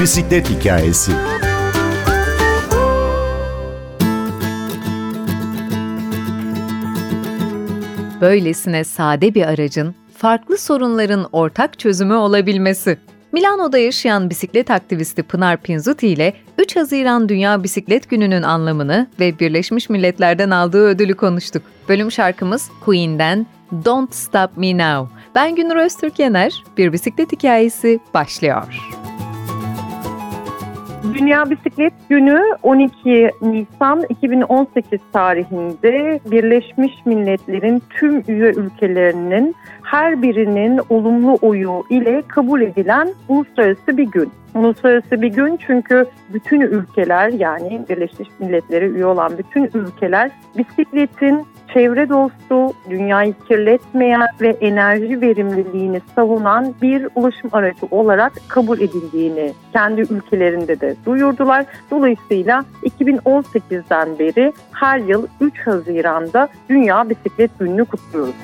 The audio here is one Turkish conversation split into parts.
Bisiklet hikayesi. Böylesine sade bir aracın farklı sorunların ortak çözümü olabilmesi. Milano'da yaşayan bisiklet aktivisti Pınar Pinzuti ile 3 Haziran Dünya Bisiklet Günü'nün anlamını ve Birleşmiş Milletler'den aldığı ödülü konuştuk. Bölüm şarkımız Queen'den Don't Stop Me Now. Ben Günür Öztürk Yener, Bir Bisiklet Hikayesi başlıyor. Dünya Bisiklet Günü 12 Nisan 2018 tarihinde Birleşmiş Milletler'in tüm üye ülkelerinin her birinin olumlu oyu ile kabul edilen uluslararası bir gün. Uluslararası bir gün çünkü bütün ülkeler yani Birleşmiş Milletler'e üye olan bütün ülkeler bisikletin çevre dostu, dünyayı kirletmeyen ve enerji verimliliğini savunan bir ulaşım aracı olarak kabul edildiğini kendi ülkelerinde de duyurdular. Dolayısıyla 2018'den beri her yıl 3 Haziran'da Dünya Bisiklet Günü'nü kutluyoruz.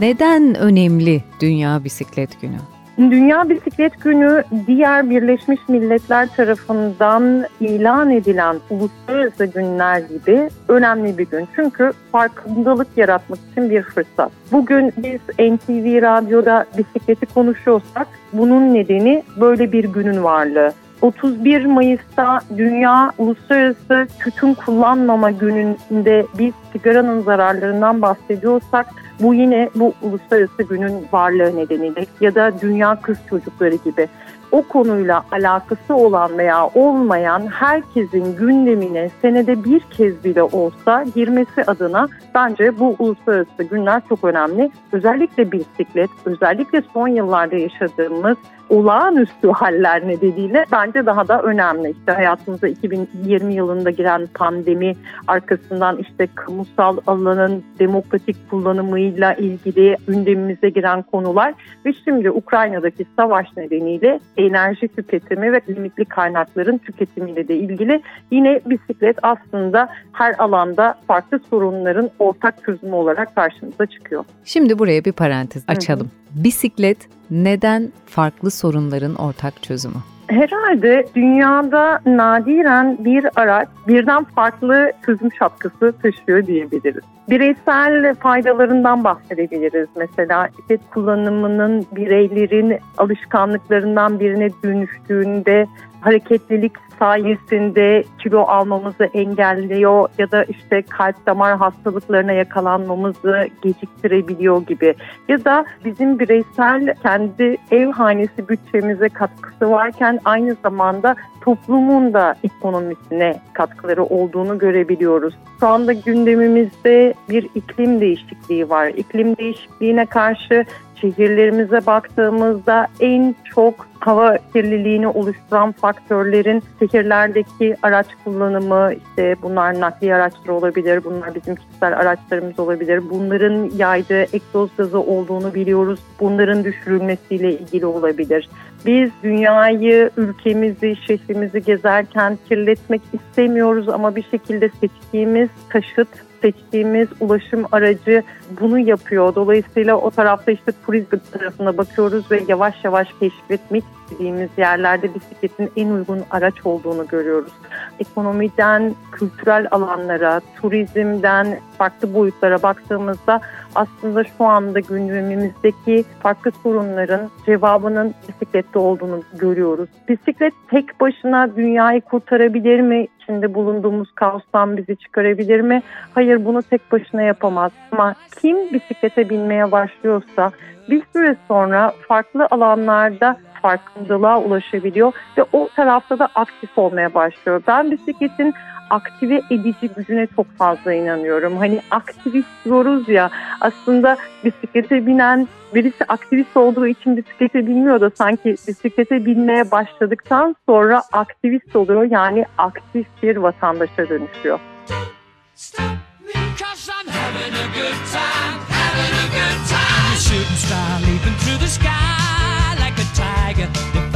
Neden önemli Dünya Bisiklet Günü? Dünya Bisiklet Günü diğer Birleşmiş Milletler tarafından ilan edilen uluslararası günler gibi önemli bir gün. Çünkü farkındalık yaratmak için bir fırsat. Bugün biz NTV Radyo'da bisikleti konuşuyorsak bunun nedeni böyle bir günün varlığı. 31 Mayıs'ta Dünya Uluslararası Tütün Kullanmama Günü'nde biz sigaranın zararlarından bahsediyorsak bu yine bu uluslararası günün varlığı nedeniyle ya da Dünya Kız Çocukları gibi o konuyla alakası olan veya olmayan herkesin gündemine senede bir kez bile olsa girmesi adına bence bu uluslararası günler çok önemli. Özellikle bisiklet, özellikle son yıllarda yaşadığımız olağanüstü haller nedeniyle bence daha da önemli. İşte hayatımıza 2020 yılında giren pandemi arkasından işte kamusal alanın demokratik kullanımıyla ilgili gündemimize giren konular ve şimdi Ukrayna'daki savaş nedeniyle enerji tüketimi ve limitli kaynakların tüketimiyle de ilgili yine bisiklet aslında her alanda farklı sorunların ortak çözümü olarak karşımıza çıkıyor. Şimdi buraya bir parantez açalım. Hı hı. Bisiklet neden farklı sorunların ortak çözümü? Herhalde dünyada nadiren bir araç birden farklı çözüm şapkası taşıyor diyebiliriz. Bireysel faydalarından bahsedebiliriz. Mesela bisiklet kullanımının bireylerin alışkanlıklarından birine dönüştüğünde hareketlilik sayesinde kilo almamızı engelliyor ya da işte kalp damar hastalıklarına yakalanmamızı geciktirebiliyor gibi. Ya da bizim bireysel kendi ev hanesi bütçemize katkısı varken aynı zamanda toplumun da ekonomisine katkıları olduğunu görebiliyoruz. Şu anda gündemimizde bir iklim değişikliği var. İklim değişikliğine karşı şehirlerimize baktığımızda en çok hava kirliliğini oluşturan faktörlerin şehirlerdeki araç kullanımı, işte bunlar nakliye araçları olabilir, bunlar bizim kişisel araçlarımız olabilir. Bunların yaydığı egzoz gazı olduğunu biliyoruz. Bunların düşürülmesiyle ilgili olabilir. Biz dünyayı, ülkemizi, şehrimizi gezerken kirletmek istemiyoruz ama bir şekilde seçtiğimiz taşıt seçtiğimiz ulaşım aracı bunu yapıyor. Dolayısıyla o tarafta işte turizm tarafına bakıyoruz ve yavaş yavaş keşfetmek istediğimiz yerlerde bisikletin en uygun araç olduğunu görüyoruz. Ekonomiden kültürel alanlara, turizmden farklı boyutlara baktığımızda aslında şu anda gündemimizdeki farklı sorunların cevabının bisiklette olduğunu görüyoruz. Bisiklet tek başına dünyayı kurtarabilir mi? İçinde bulunduğumuz kaostan bizi çıkarabilir mi? Hayır bunu tek başına yapamaz. Ama kim bisiklete binmeye başlıyorsa bir süre sonra farklı alanlarda farkındalığa ulaşabiliyor ve o tarafta da aktif olmaya başlıyor. Ben bisikletin aktive edici gücüne çok fazla inanıyorum. Hani aktivist diyoruz ya aslında bisiklete binen birisi aktivist olduğu için bisiklete binmiyor da sanki bisiklete binmeye başladıktan sonra aktivist oluyor. Yani aktif bir vatandaşa dönüşüyor. Shooting star leaping through the sky get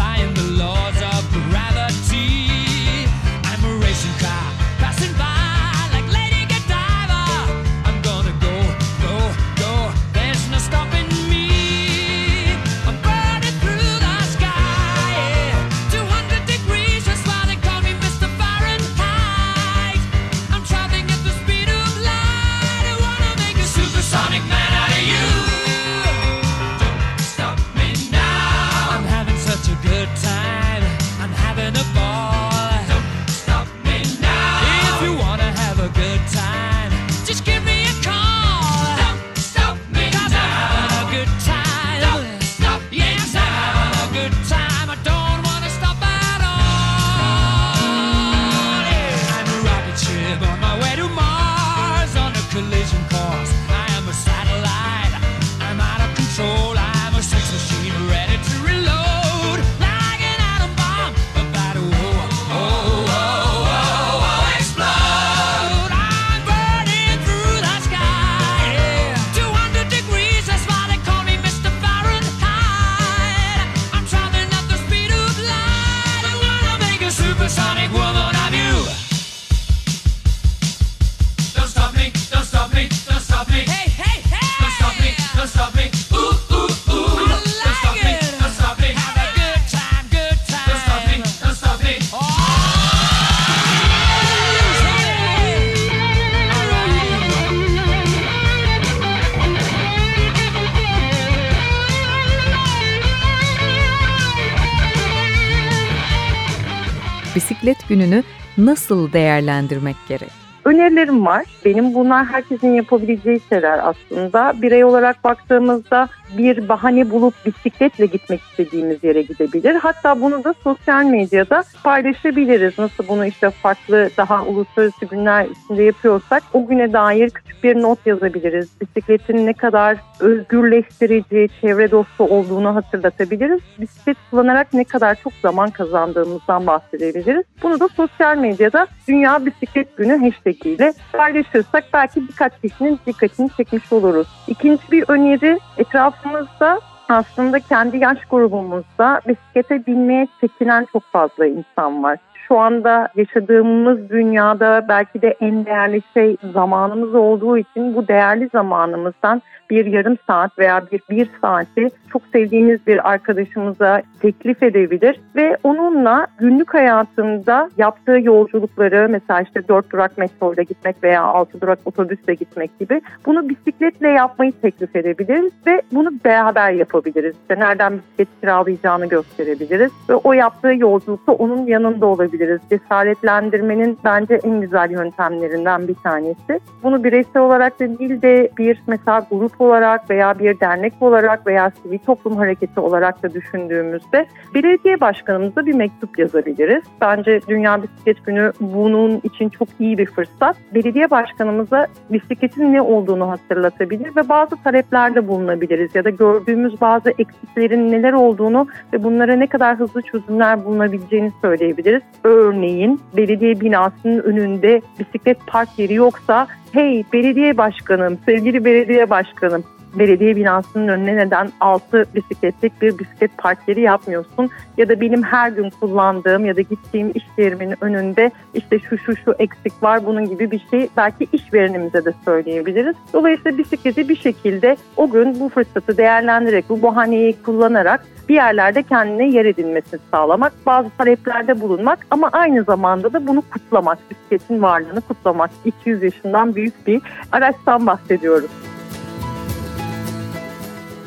Günü'nü nasıl değerlendirmek gerek? Önerilerim var. Benim bunlar herkesin yapabileceği şeyler aslında. Birey olarak baktığımızda bir bahane bulup bisikletle gitmek istediğimiz yere gidebilir. Hatta bunu da sosyal medyada paylaşabiliriz. Nasıl bunu işte farklı daha uluslararası günler içinde yapıyorsak o güne dair küçük bir not yazabiliriz. Bisikletin ne kadar özgürleştirici, çevre dostu olduğunu hatırlatabiliriz. Bisiklet kullanarak ne kadar çok zaman kazandığımızdan bahsedebiliriz. Bunu da sosyal medyada Dünya Bisiklet Günü hashtag ile paylaşırsak belki birkaç kişinin dikkatini çekmiş oluruz. İkinci bir öneri etrafımızda aslında kendi yaş grubumuzda bisiklete binmeye çekinen çok fazla insan var şu anda yaşadığımız dünyada belki de en değerli şey zamanımız olduğu için bu değerli zamanımızdan bir yarım saat veya bir bir saati çok sevdiğiniz bir arkadaşımıza teklif edebilir ve onunla günlük hayatında yaptığı yolculukları mesela işte dört durak metroyla gitmek veya altı durak otobüsle gitmek gibi bunu bisikletle yapmayı teklif edebiliriz ve bunu beraber yapabiliriz. İşte nereden bisiklet kiralayacağını gösterebiliriz ve o yaptığı yolculukta onun yanında olabiliriz. Cesaretlendirmenin bence en güzel yöntemlerinden bir tanesi. Bunu bireysel olarak da değil de bir mesela grup olarak veya bir dernek olarak veya sivil toplum hareketi olarak da düşündüğümüzde belediye başkanımıza bir mektup yazabiliriz. Bence Dünya Bisiklet Günü bunun için çok iyi bir fırsat. Belediye başkanımıza bisikletin ne olduğunu hatırlatabilir ve bazı taleplerde bulunabiliriz ya da gördüğümüz bazı eksiklerin neler olduğunu ve bunlara ne kadar hızlı çözümler bulunabileceğini söyleyebiliriz. Örneğin belediye binasının önünde bisiklet park yeri yoksa hey belediye başkanım, sevgili belediye başkanım belediye binasının önüne neden altı bisikletlik bir bisiklet park yeri yapmıyorsun? Ya da benim her gün kullandığım ya da gittiğim iş yerimin önünde işte şu şu şu eksik var bunun gibi bir şey belki işverenimize de söyleyebiliriz. Dolayısıyla bisikleti bir şekilde o gün bu fırsatı değerlendirerek bu bahaneyi kullanarak bir yerlerde kendine yer edinmesini sağlamak, bazı taleplerde bulunmak ama aynı zamanda da bunu kutlamak, bisikletin varlığını kutlamak. 200 yaşından büyük bir araçtan bahsediyoruz.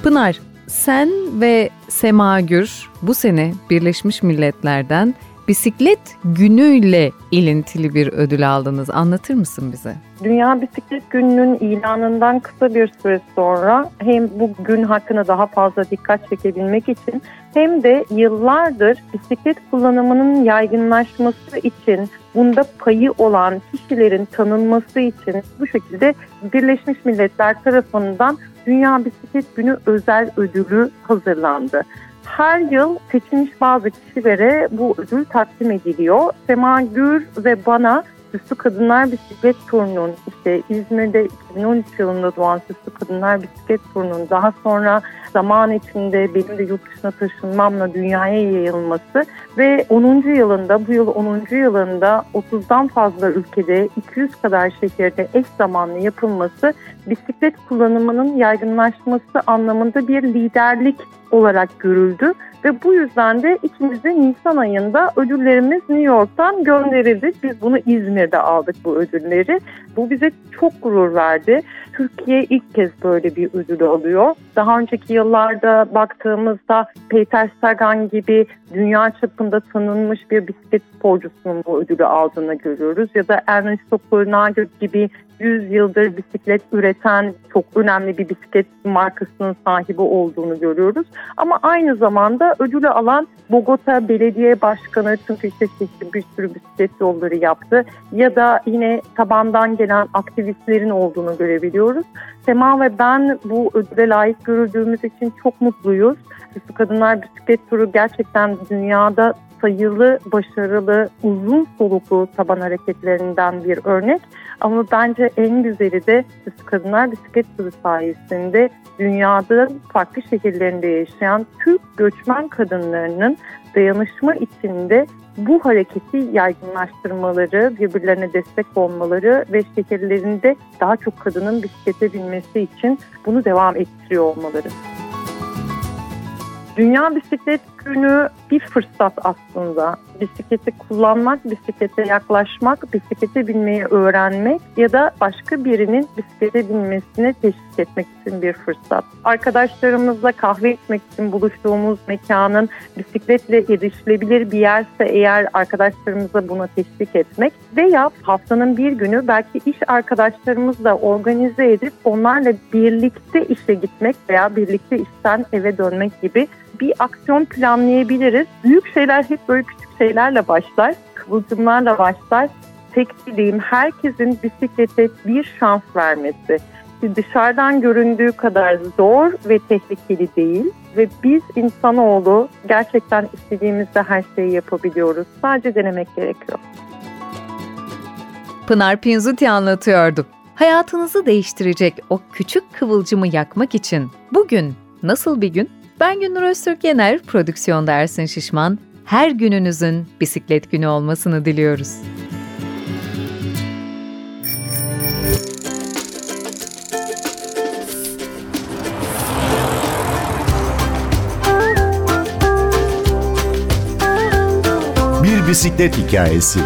Pınar, sen ve Sema Gür bu sene Birleşmiş Milletler'den bisiklet günüyle ilintili bir ödül aldınız. Anlatır mısın bize? Dünya Bisiklet Günü'nün ilanından kısa bir süre sonra hem bu gün hakkında daha fazla dikkat çekebilmek için hem de yıllardır bisiklet kullanımının yaygınlaşması için bunda payı olan kişilerin tanınması için bu şekilde Birleşmiş Milletler tarafından Dünya Bisiklet Günü özel ödülü hazırlandı. Her yıl seçilmiş bazı kişilere bu ödül takdim ediliyor. Sema Gür ve bana Süslü Kadınlar Bisiklet Turunu'nun işte İzmir'de 2013 yılında doğan Süslü Kadınlar Bisiklet Turunu'nun daha sonra zaman içinde benim de yurt dışına taşınmamla dünyaya yayılması ve 10. yılında bu yıl 10. yılında 30'dan fazla ülkede 200 kadar şehirde eş zamanlı yapılması bisiklet kullanımının yaygınlaşması anlamında bir liderlik olarak görüldü ve bu yüzden de ikimiz de Nisan ayında ödüllerimiz New York'tan gönderildi. Biz bunu İzmir'de aldık bu ödülleri. Bu bize çok gurur verdi. Türkiye ilk kez böyle bir ödül alıyor. Daha önceki yıllarda baktığımızda Peter Sagan gibi dünya çapında tanınmış bir bisiklet sporcusunun bu ödülü aldığını görüyoruz. Ya da Ernesto Coronado gibi 100 yıldır bisiklet üreten çok önemli bir bisiklet markasının sahibi olduğunu görüyoruz. Ama aynı zamanda ödülü alan Bogota Belediye Başkanı çünkü işte bir sürü bisiklet yolları yaptı ya da yine tabandan gelen aktivistlerin olduğunu görebiliyoruz. Sema ve ben bu ödüle layık görüldüğümüz için çok mutluyuz. Kadınlar Bisiklet Turu gerçekten dünyada sayılı, başarılı, uzun soluklu taban hareketlerinden bir örnek. Ama bence en güzeli de Süslü Kadınlar Bisiklet Turu sayesinde dünyada farklı şehirlerinde yaşayan Türk göçmen kadınlarının dayanışma içinde bu hareketi yaygınlaştırmaları, birbirlerine destek olmaları ve şehirlerinde daha çok kadının bisiklete binmesi için bunu devam ettiriyor olmaları. Dünya Bisiklet Günü bir fırsat aslında. Bisikleti kullanmak, bisiklete yaklaşmak, bisiklete binmeyi öğrenmek ya da başka birinin bisiklete binmesine teşvik etmek için bir fırsat. Arkadaşlarımızla kahve içmek için buluştuğumuz mekanın bisikletle erişilebilir bir yerse eğer arkadaşlarımıza buna teşvik etmek veya haftanın bir günü belki iş arkadaşlarımızla organize edip onlarla birlikte işe gitmek veya birlikte işten eve dönmek gibi bir aksiyon planlayabiliriz. Büyük şeyler hep böyle küçük şeylerle başlar, kıvılcımlarla başlar. Tek dileğim herkesin bisiklete bir şans vermesi. Dışarıdan göründüğü kadar zor ve tehlikeli değil ve biz insanoğlu gerçekten istediğimizde her şeyi yapabiliyoruz. Sadece denemek gerekiyor. Pınar Pinzuti anlatıyordu. Hayatınızı değiştirecek o küçük kıvılcımı yakmak için bugün nasıl bir gün? Ben Gündür Öztürk Yener, prodüksiyonda Ersin Şişman. Her gününüzün bisiklet günü olmasını diliyoruz. Bir bisiklet hikayesi.